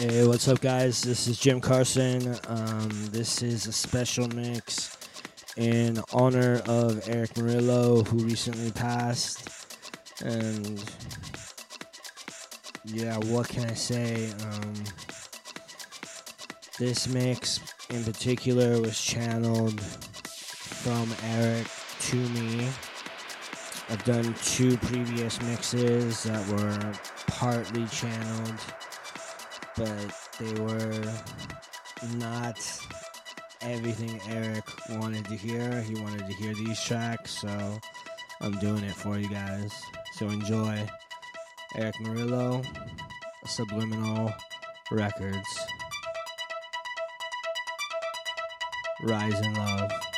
Hey, what's up, guys? This is Jim Carson. Um, this is a special mix in honor of Erick Morillo, who recently passed. And yeah, what can I say? Um, this mix in particular was channeled from Erick to me. I've done two previous mixes that were partly channeled, but they were not everything Erick wanted to hear. He wanted to hear these tracks, so I'm doing it for you guys. So enjoy. Erick Morillo, Subliminal Records. Rise in Love.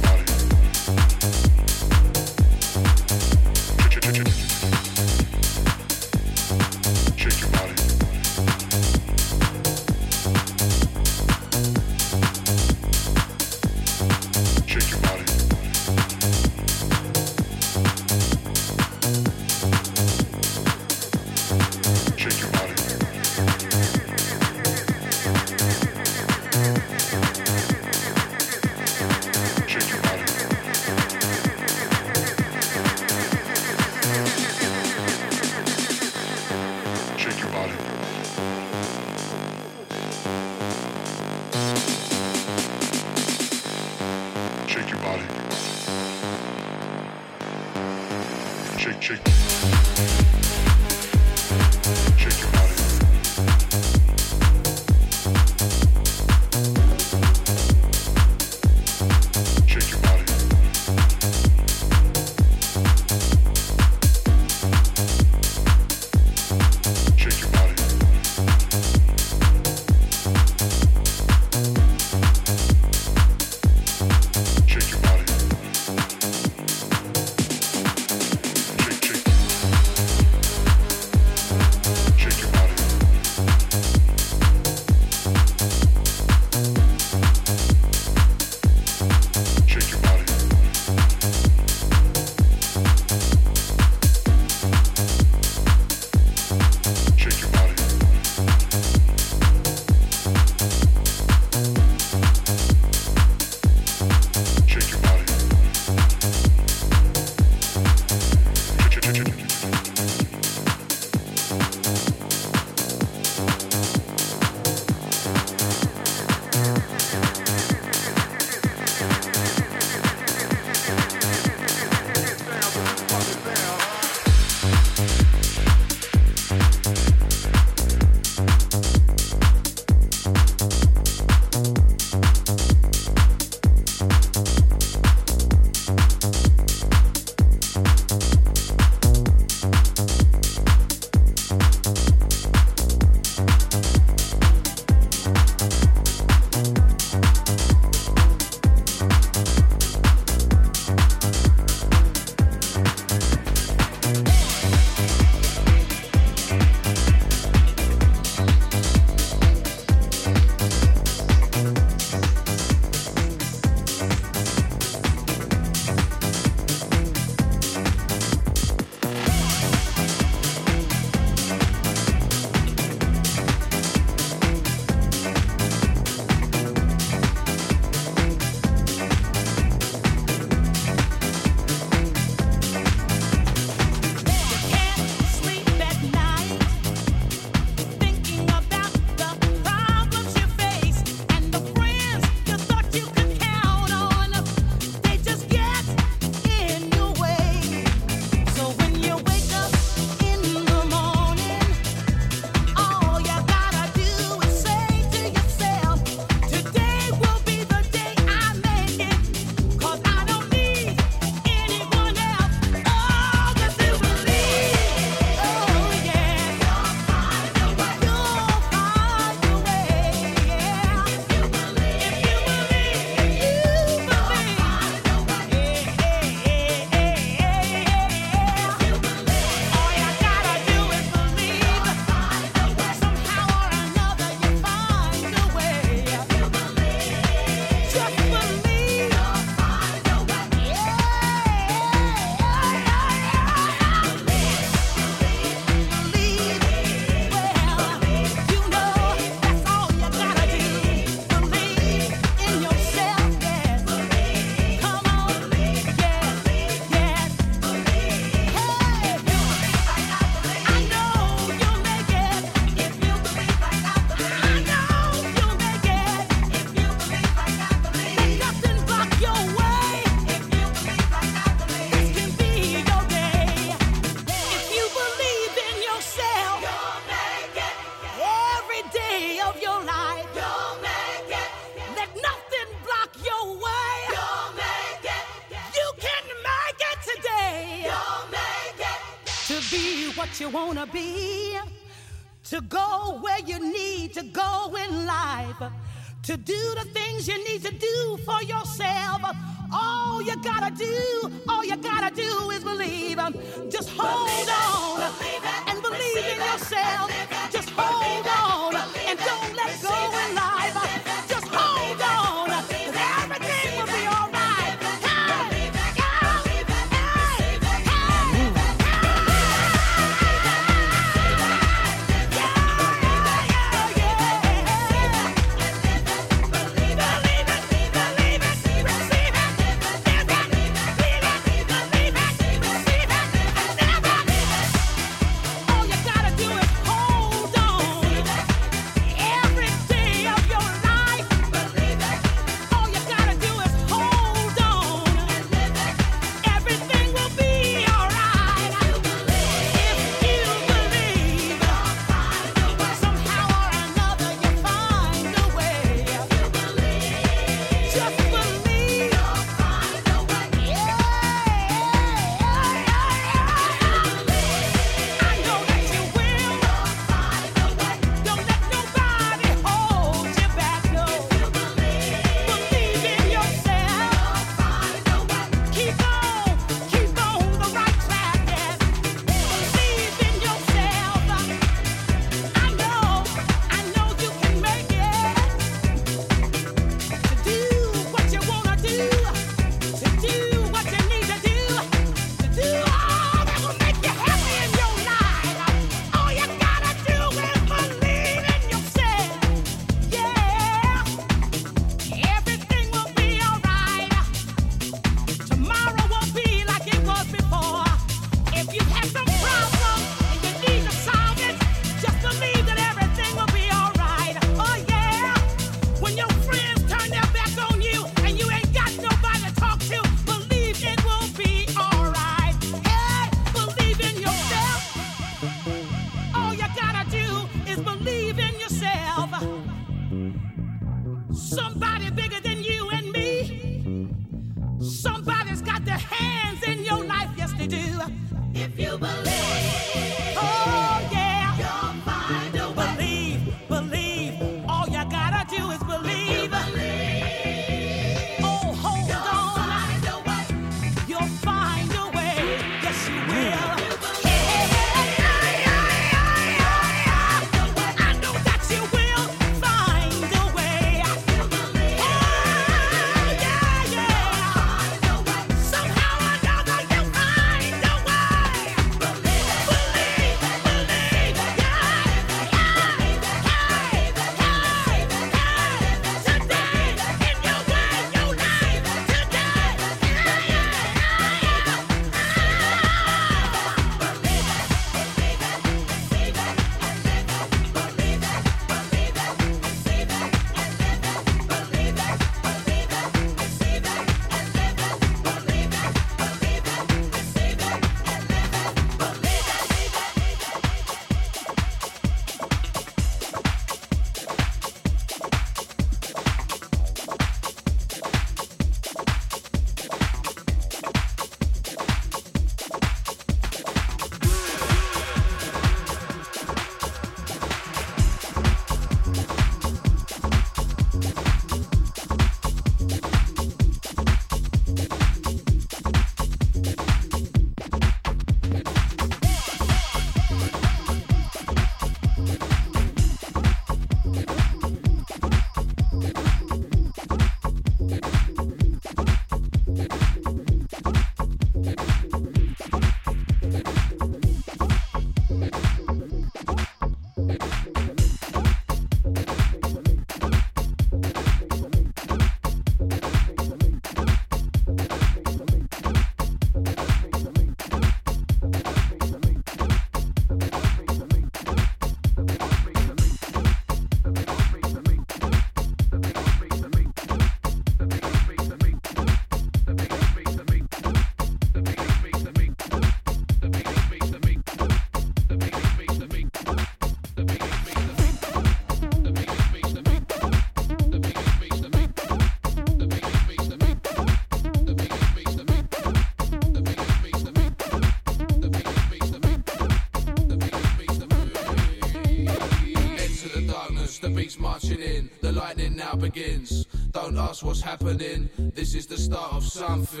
What's happening, this is the start of something.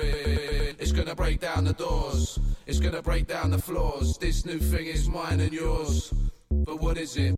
It's gonna break down the doors, it's gonna break down the floors. This new thing is mine and yours. But what is it?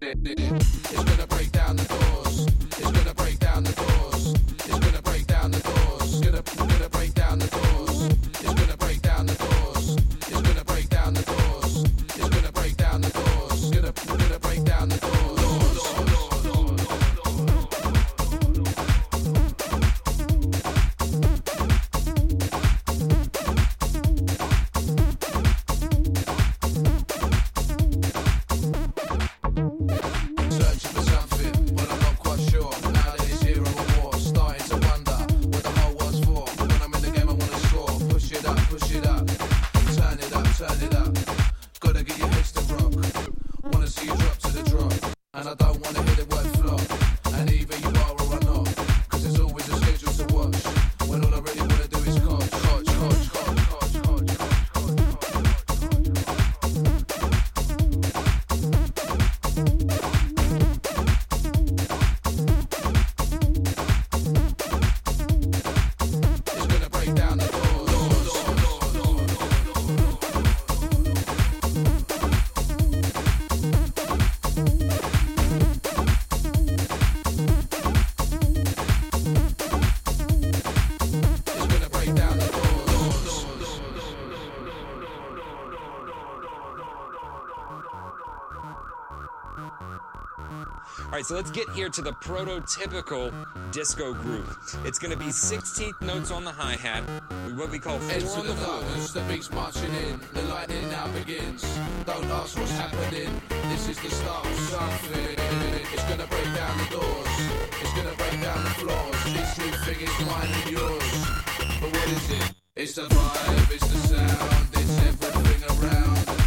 All right, so let's get here to the prototypical disco groove. It's going to be 16th notes on the hi hat, what we call Enter four on the the darkness, the beats marching in, the lightning now begins. Don't ask what's happening, this is the start of something. It's gonna break down the doors, it's gonna break down the floors. This new thing is mine and yours. But what is it? It's the vibe, it's the sound, it's everything around.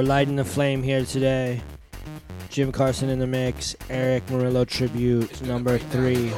We're lighting the flame here today. Jim Carson in the mix, Erick Morillo tribute number three.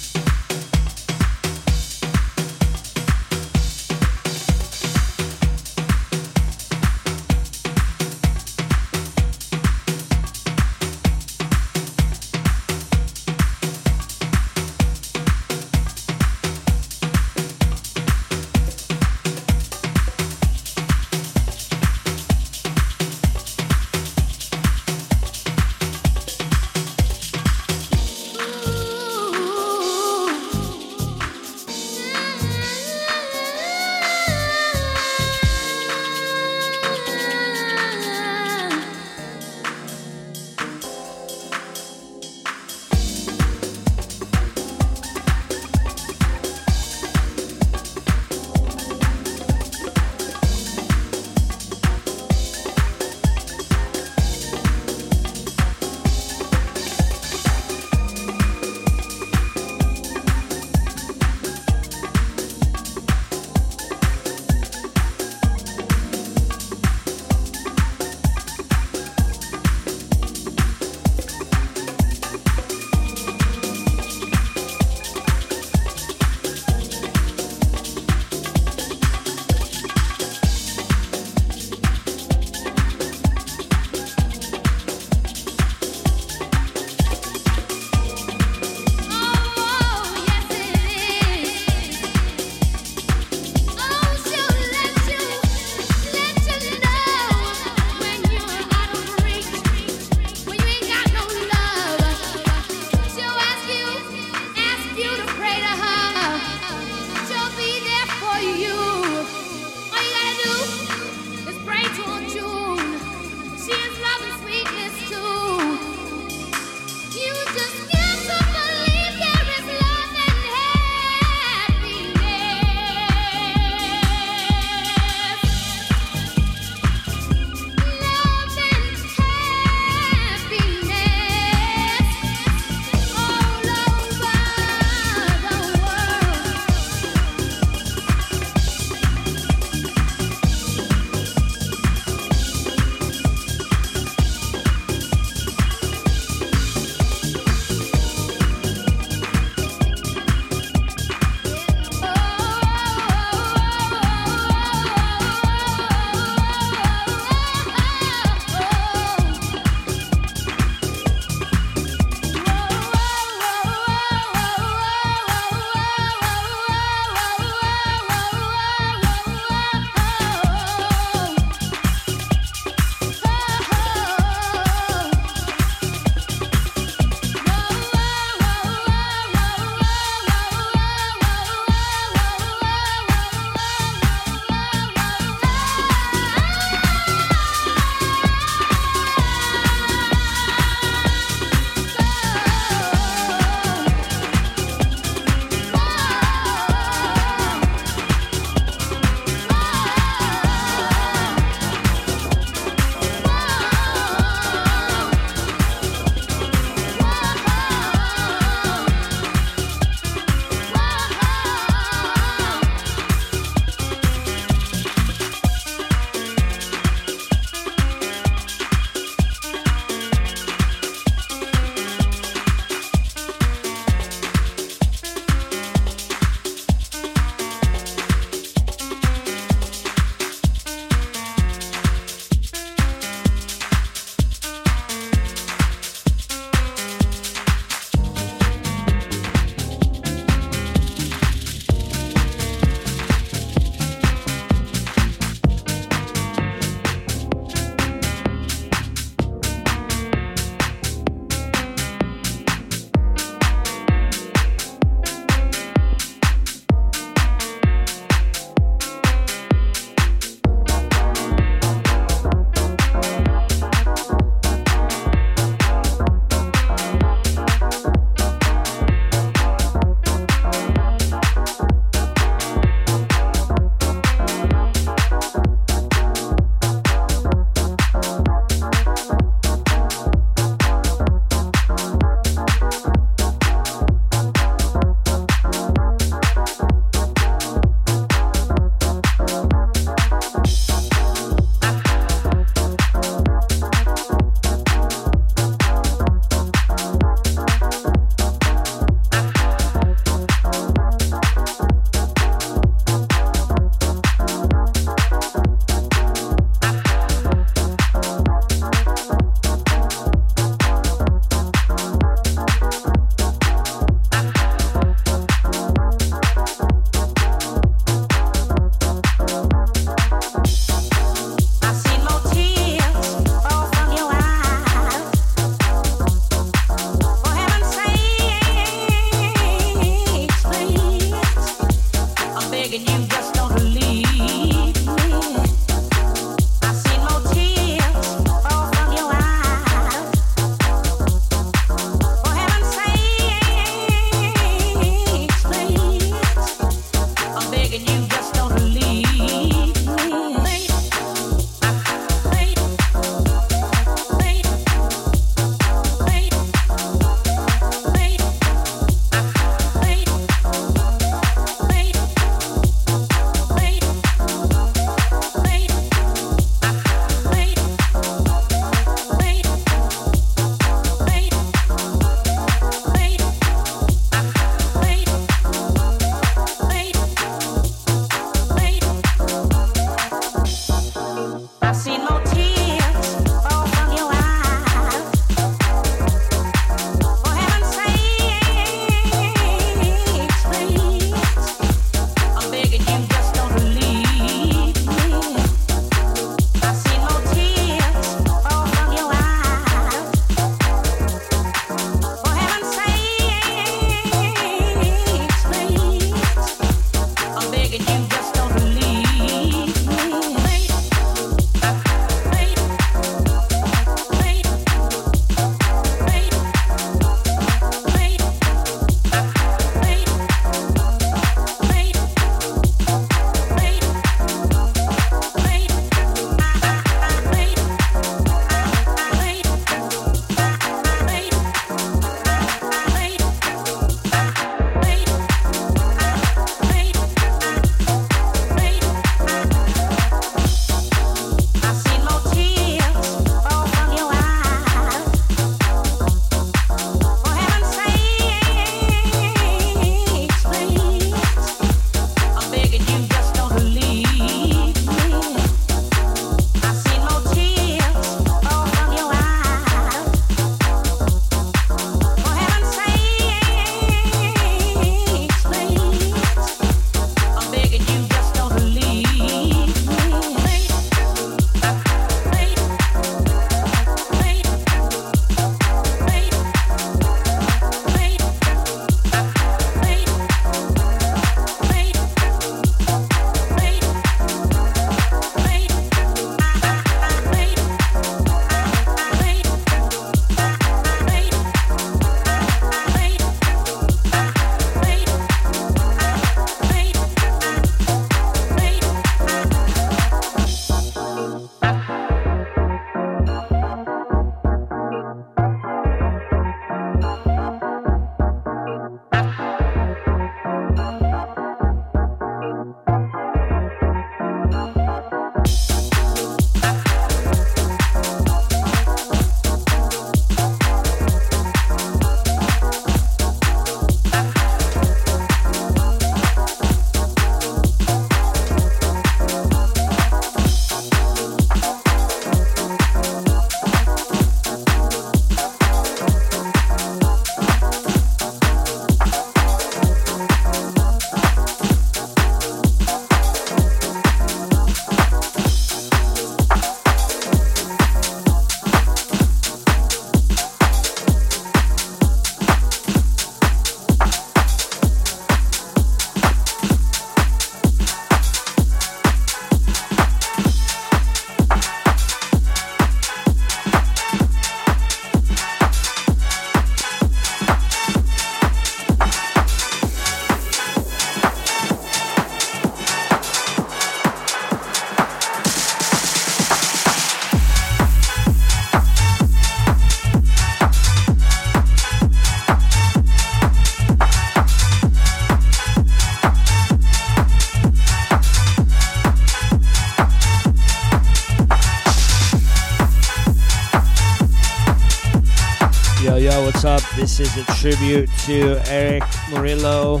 This is a tribute to Erick Morillo.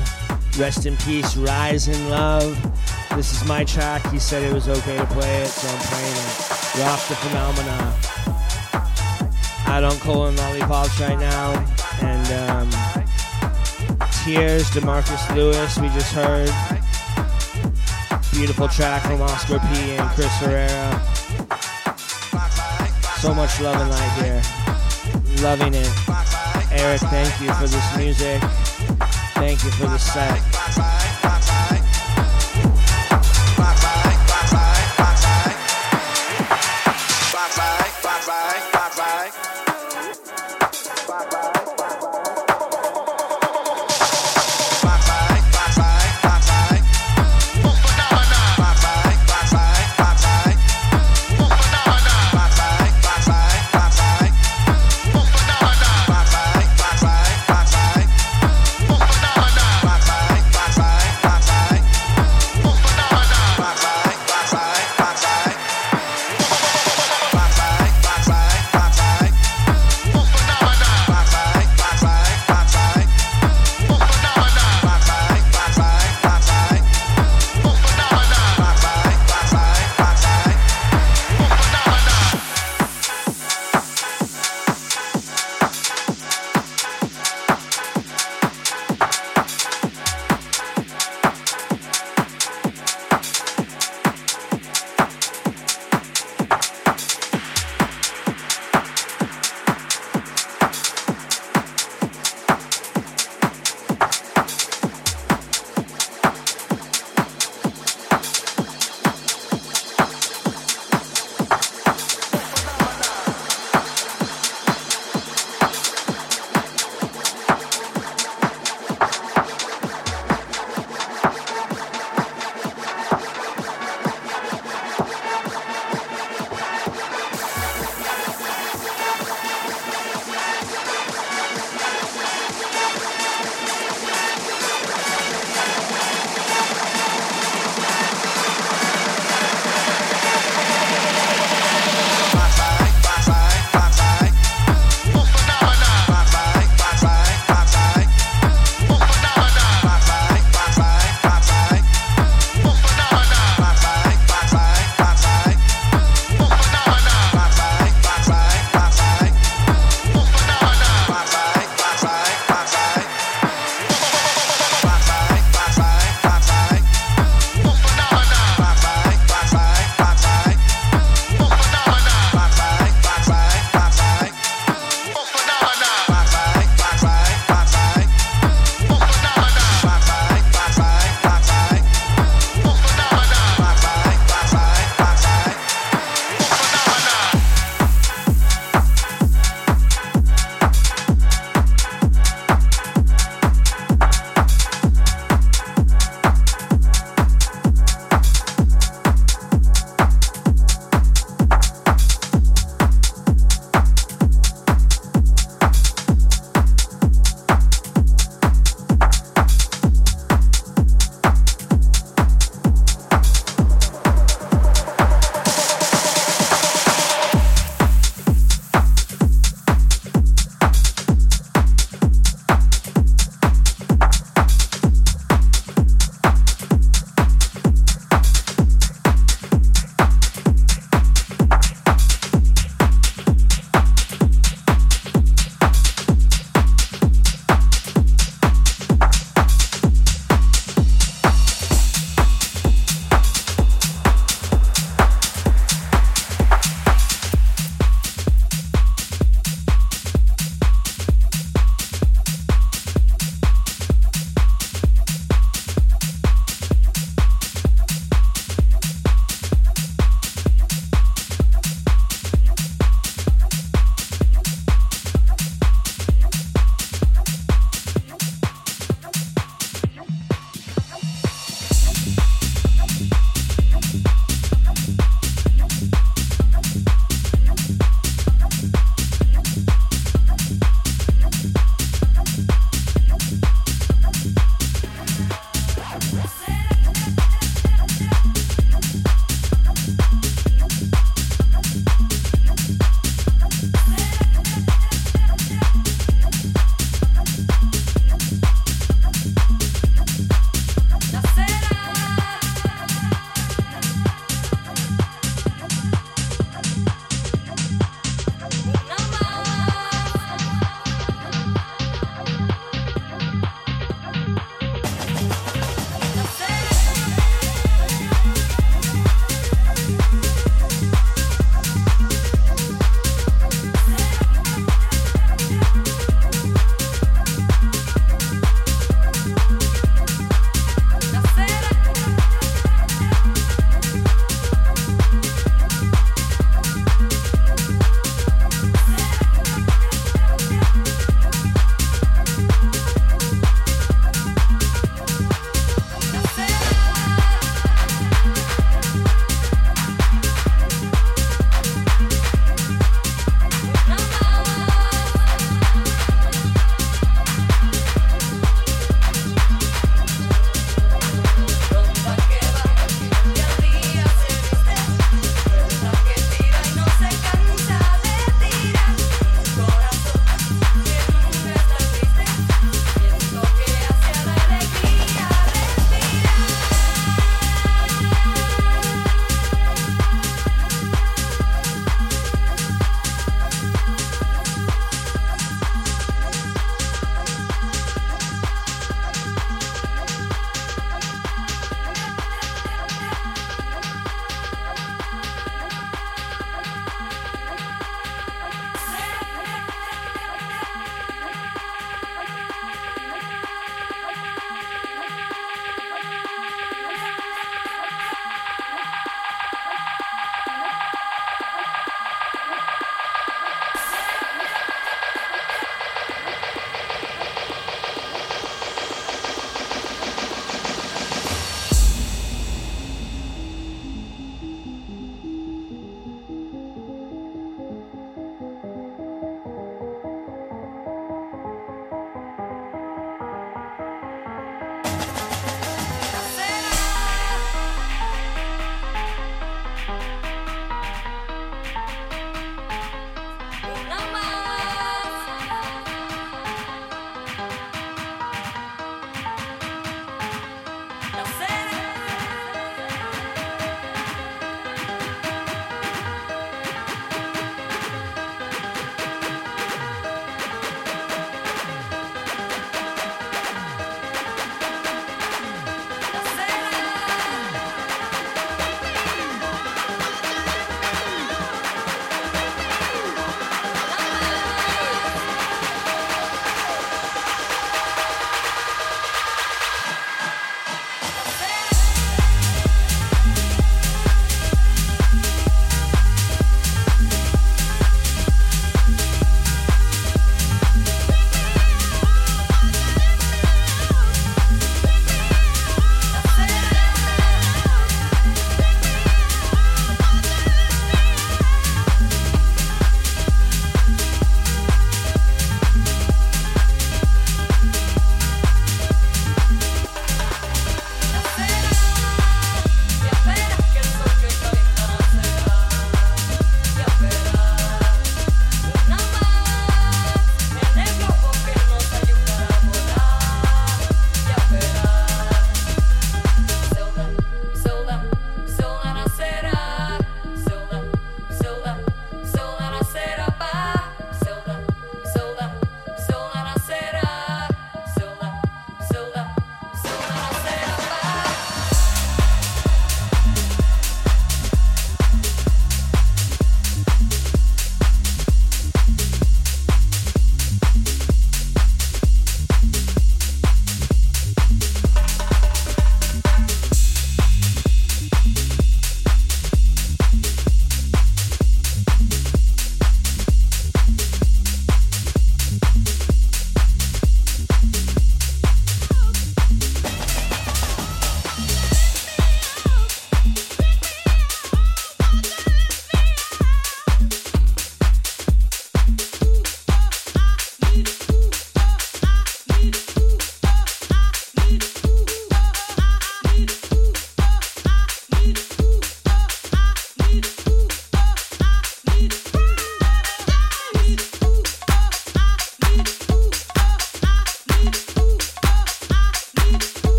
Rest in peace, Rise in Love. This is my track. He said it was okay to play it, so I'm playing it. Rock the Phenomena. Out on Colon Lollipops right now. And um, Tears, Demarkus Lewis, we just heard. Beautiful track from Oscar P. and Chris Herrera. So much love and light here. Loving it. Erick, thank you for this music. Thank you for the set.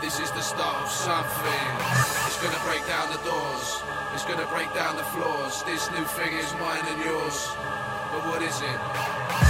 This is the start of something. It's gonna break down the doors. It's gonna break down the floors. This new thing is mine and yours. But what is it?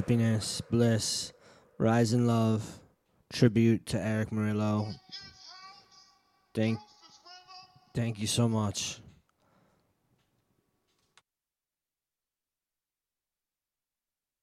happiness, bliss, rise in love, tribute to Erick Morillo. Thank, thank you so much.